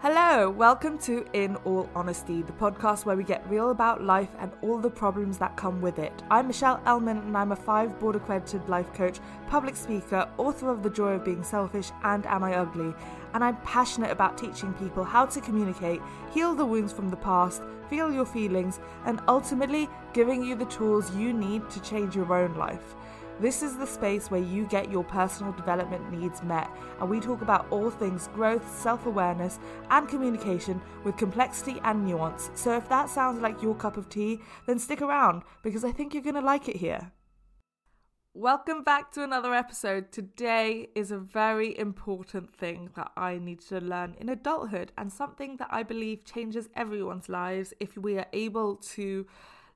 Hello, welcome to In All Honesty, the podcast where we get real about life and all the problems that come with it. I'm Michelle Elman and I'm a five board accredited life coach, public speaker, author of The Joy of Being Selfish and Am I Ugly? And I'm passionate about teaching people how to communicate, heal the wounds from the past, feel your feelings, and ultimately giving you the tools you need to change your own life. This is the space where you get your personal development needs met, and we talk about all things growth, self awareness, and communication with complexity and nuance. So if that sounds like your cup of tea, then stick around because I think you're going to like it here. Welcome back to another episode. Today is a very important thing that I need to learn in adulthood, and something that I believe changes everyone's lives if we are able to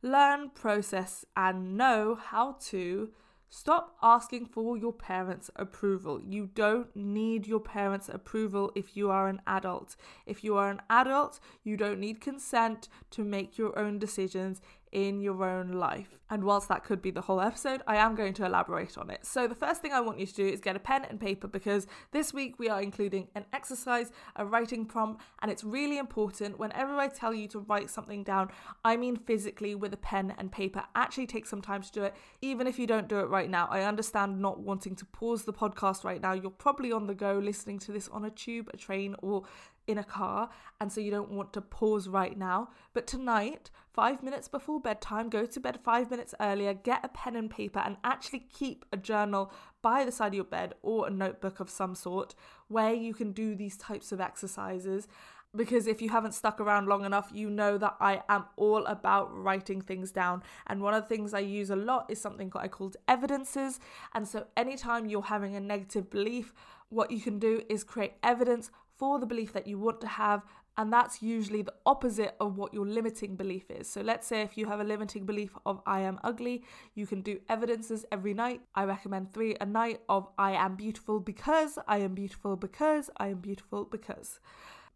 learn, process, and know how to Stop asking for your parents' approval. You don't need your parents' approval if you are an adult. If you are an adult, you don't need consent to make your own decisions in your own life. And whilst that could be the whole episode, I am going to elaborate on it. So, the first thing I want you to do is get a pen and paper because this week we are including an exercise, a writing prompt, and it's really important whenever I tell you to write something down, I mean physically with a pen and paper. Actually, take some time to do it, even if you don't do it right now. I understand not wanting to pause the podcast right now. You're probably on the go listening to this on a tube, a train, or in a car, and so you don't want to pause right now. But tonight, five minutes before bedtime, go to bed five minutes earlier, get a pen and paper, and actually keep a journal by the side of your bed or a notebook of some sort where you can do these types of exercises. Because if you haven't stuck around long enough, you know that I am all about writing things down. And one of the things I use a lot is something I called evidences. And so, anytime you're having a negative belief, what you can do is create evidence for the belief that you want to have and that's usually the opposite of what your limiting belief is. So let's say if you have a limiting belief of I am ugly, you can do evidences every night. I recommend 3 a night of I am beautiful because I am beautiful because I am beautiful because.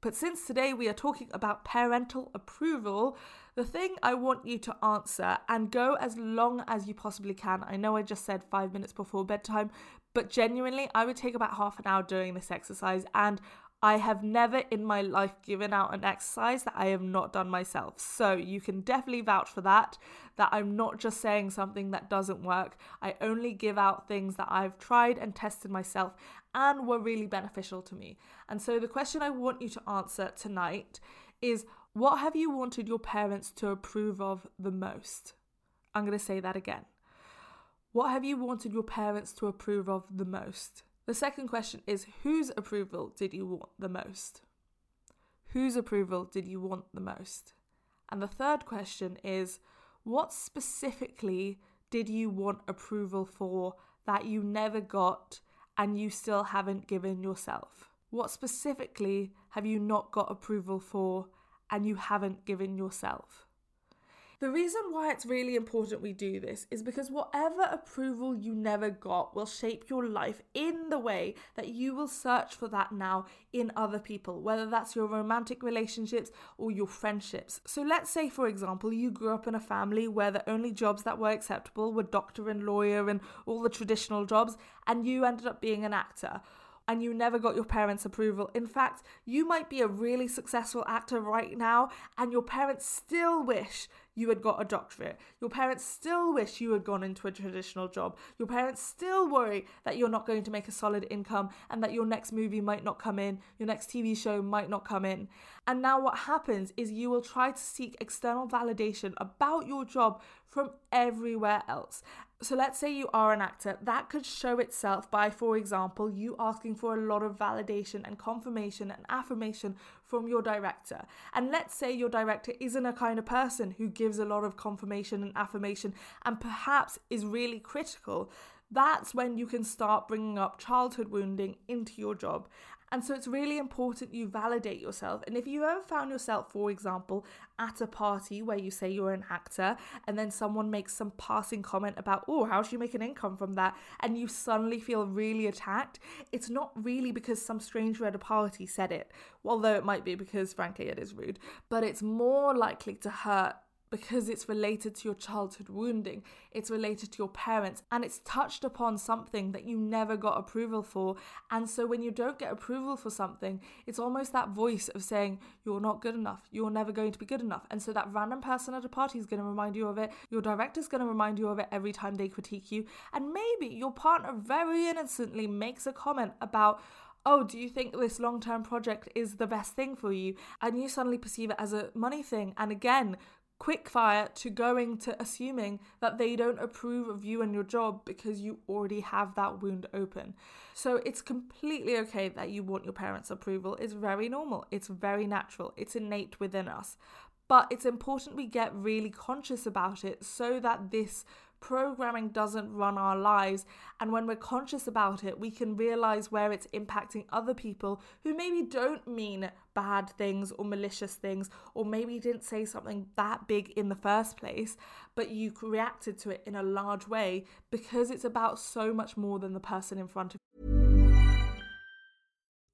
But since today we are talking about parental approval, the thing I want you to answer and go as long as you possibly can. I know I just said 5 minutes before bedtime, but genuinely I would take about half an hour doing this exercise and I have never in my life given out an exercise that I have not done myself. So you can definitely vouch for that, that I'm not just saying something that doesn't work. I only give out things that I've tried and tested myself and were really beneficial to me. And so the question I want you to answer tonight is what have you wanted your parents to approve of the most? I'm going to say that again. What have you wanted your parents to approve of the most? The second question is whose approval did you want the most? Whose approval did you want the most? And the third question is what specifically did you want approval for that you never got and you still haven't given yourself? What specifically have you not got approval for and you haven't given yourself? The reason why it's really important we do this is because whatever approval you never got will shape your life in the way that you will search for that now in other people, whether that's your romantic relationships or your friendships. So, let's say, for example, you grew up in a family where the only jobs that were acceptable were doctor and lawyer and all the traditional jobs, and you ended up being an actor and you never got your parents' approval. In fact, you might be a really successful actor right now, and your parents still wish you had got a doctorate. Your parents still wish you had gone into a traditional job. Your parents still worry that you're not going to make a solid income and that your next movie might not come in, your next TV show might not come in. And now what happens is you will try to seek external validation about your job from everywhere else. So let's say you are an actor, that could show itself by, for example, you asking for a lot of validation and confirmation and affirmation from your director. And let's say your director isn't a kind of person who gives a lot of confirmation and affirmation and perhaps is really critical. That's when you can start bringing up childhood wounding into your job. And so it's really important you validate yourself. And if you ever found yourself, for example, at a party where you say you're an actor and then someone makes some passing comment about, oh, how should you make an income from that? And you suddenly feel really attacked, it's not really because some stranger at a party said it, although it might be because, frankly, it is rude, but it's more likely to hurt because it's related to your childhood wounding, it's related to your parents, and it's touched upon something that you never got approval for. And so when you don't get approval for something, it's almost that voice of saying, You're not good enough, you're never going to be good enough. And so that random person at a party is going to remind you of it, your director's going to remind you of it every time they critique you, and maybe your partner very innocently makes a comment about, oh, do you think this long term project is the best thing for you? And you suddenly perceive it as a money thing. And again, quick fire to going to assuming that they don't approve of you and your job because you already have that wound open. So it's completely okay that you want your parents' approval. It's very normal, it's very natural, it's innate within us. But it's important we get really conscious about it so that this programming doesn't run our lives. And when we're conscious about it, we can realize where it's impacting other people who maybe don't mean bad things or malicious things, or maybe didn't say something that big in the first place, but you reacted to it in a large way because it's about so much more than the person in front of you.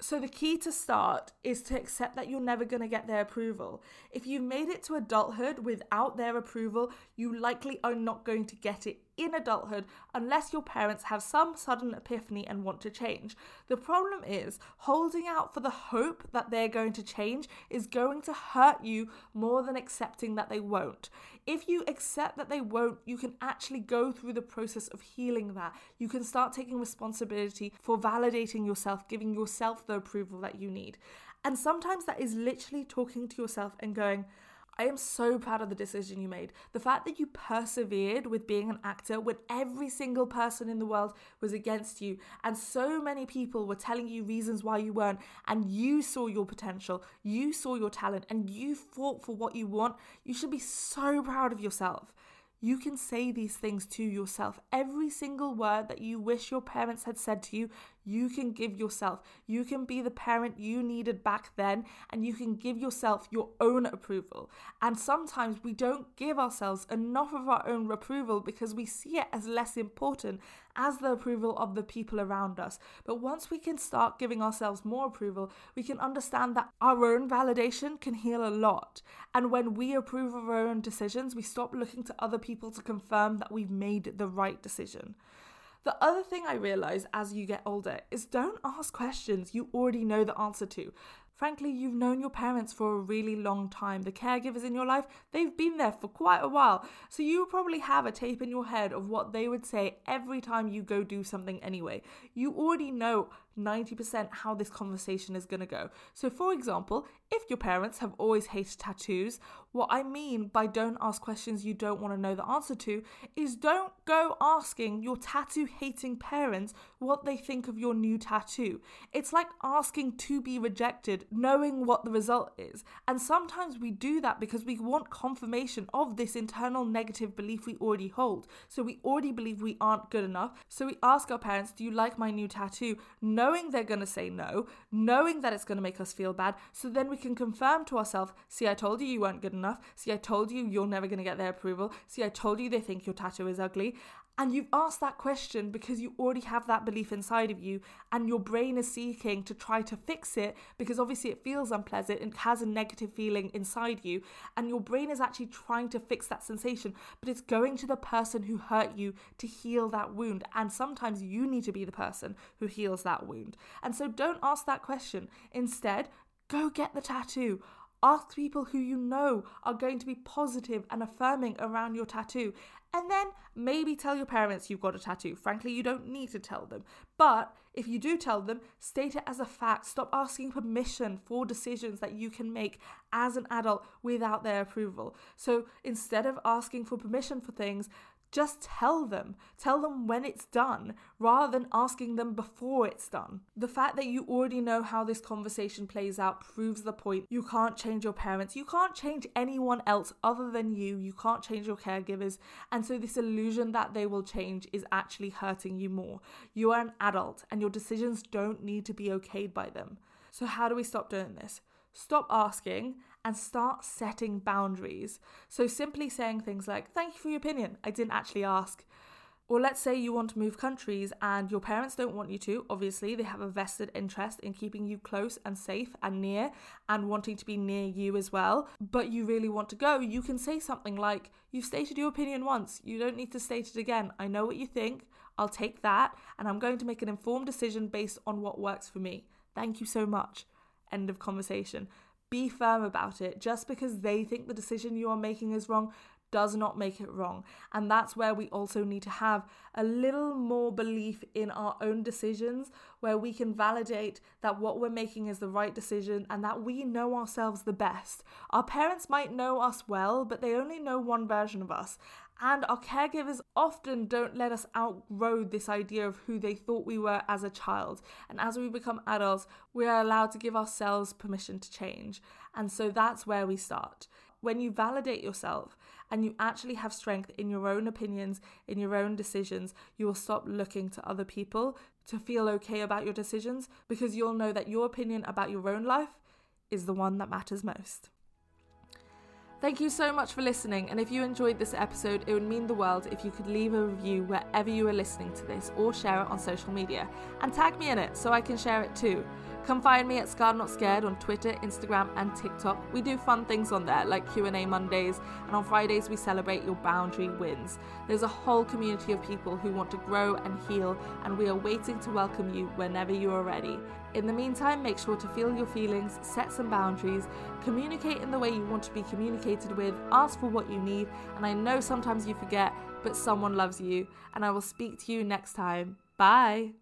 So the key to start is to accept that you're never going to get their approval. If you've made it to adulthood without their approval, you likely are not going to get it in adulthood unless your parents have some sudden epiphany and want to change. The problem is, holding out for the hope that they're going to change is going to hurt you more than accepting that they won't. If you accept that they won't, you can actually go through the process of healing that. You can start taking responsibility for validating yourself, giving yourself the approval that you need. And sometimes that is literally talking to yourself and going, I am so proud of the decision you made. The fact that you persevered with being an actor when every single person in the world was against you and so many people were telling you reasons why you weren't, and you saw your potential, you saw your talent, and you fought for what you want. You should be so proud of yourself. You can say these things to yourself. Every single word that you wish your parents had said to you, you can give yourself. You can be the parent you needed back then, and you can give yourself your own approval. And sometimes we don't give ourselves enough of our own approval because we see it as less important as the approval of the people around us. But once we can start giving ourselves more approval, we can understand that our own validation can heal a lot. And when we approve of our own decisions, we stop looking to other people to confirm that we've made the right decision. The other thing I realize as you get older is don't ask questions you already know the answer to. Frankly, you've known your parents for a really long time. The caregivers in your life, they've been there for quite a while. So you probably have a tape in your head of what they would say every time you go do something anyway. You already know 90% how this conversation is going to go. So, for example, if your parents have always hated tattoos, what I mean by don't ask questions you don't want to know the answer to is don't go asking your tattoo hating parents what they think of your new tattoo. It's like asking to be rejected, knowing what the result is. And sometimes we do that because we want confirmation of this internal negative belief we already hold. So, we already believe we aren't good enough. So, we ask our parents, Do you like my new tattoo? Knowing they're going to say no, knowing that it's going to make us feel bad, so then we can confirm to ourselves, see, I told you you weren't good enough. See, I told you you're never going to get their approval. See, I told you they think your tattoo is ugly. And you've asked that question because you already have that belief inside of you, and your brain is seeking to try to fix it because obviously it feels unpleasant and has a negative feeling inside you. And your brain is actually trying to fix that sensation, but it's going to the person who hurt you to heal that wound. And sometimes you need to be the person who heals that wound. And so don't ask that question. Instead, go get the tattoo. Ask people who you know are going to be positive and affirming around your tattoo. And then maybe tell your parents you've got a tattoo. Frankly, you don't need to tell them. But if you do tell them, state it as a fact. Stop asking permission for decisions that you can make as an adult without their approval. So instead of asking for permission for things, just tell them. Tell them when it's done rather than asking them before it's done. The fact that you already know how this conversation plays out proves the point. You can't change your parents. You can't change anyone else other than you. You can't change your caregivers. And so, this illusion that they will change is actually hurting you more. You are an adult and your decisions don't need to be okayed by them. So, how do we stop doing this? Stop asking and start setting boundaries. So, simply saying things like, Thank you for your opinion, I didn't actually ask. Or let's say you want to move countries and your parents don't want you to. Obviously, they have a vested interest in keeping you close and safe and near and wanting to be near you as well. But you really want to go. You can say something like, You've stated your opinion once. You don't need to state it again. I know what you think. I'll take that. And I'm going to make an informed decision based on what works for me. Thank you so much. End of conversation. Be firm about it. Just because they think the decision you are making is wrong does not make it wrong. And that's where we also need to have a little more belief in our own decisions, where we can validate that what we're making is the right decision and that we know ourselves the best. Our parents might know us well, but they only know one version of us. And our caregivers often don't let us outgrow this idea of who they thought we were as a child. And as we become adults, we are allowed to give ourselves permission to change. And so that's where we start. When you validate yourself and you actually have strength in your own opinions, in your own decisions, you will stop looking to other people to feel okay about your decisions because you'll know that your opinion about your own life is the one that matters most. Thank you so much for listening, and if you enjoyed this episode, it would mean the world if you could leave a review wherever you are listening to this or share it on social media and tag me in it so I can share it too. Come find me at Scarred Not Scared on Twitter, Instagram, and TikTok. We do fun things on there like Q&A Mondays, and on Fridays we celebrate your boundary wins. There's a whole community of people who want to grow and heal, and we are waiting to welcome you whenever you are ready. In the meantime, make sure to feel your feelings, set some boundaries, communicate in the way you want to be communicated with, ask for what you need, and I know sometimes you forget, but someone loves you, and I will speak to you next time. Bye.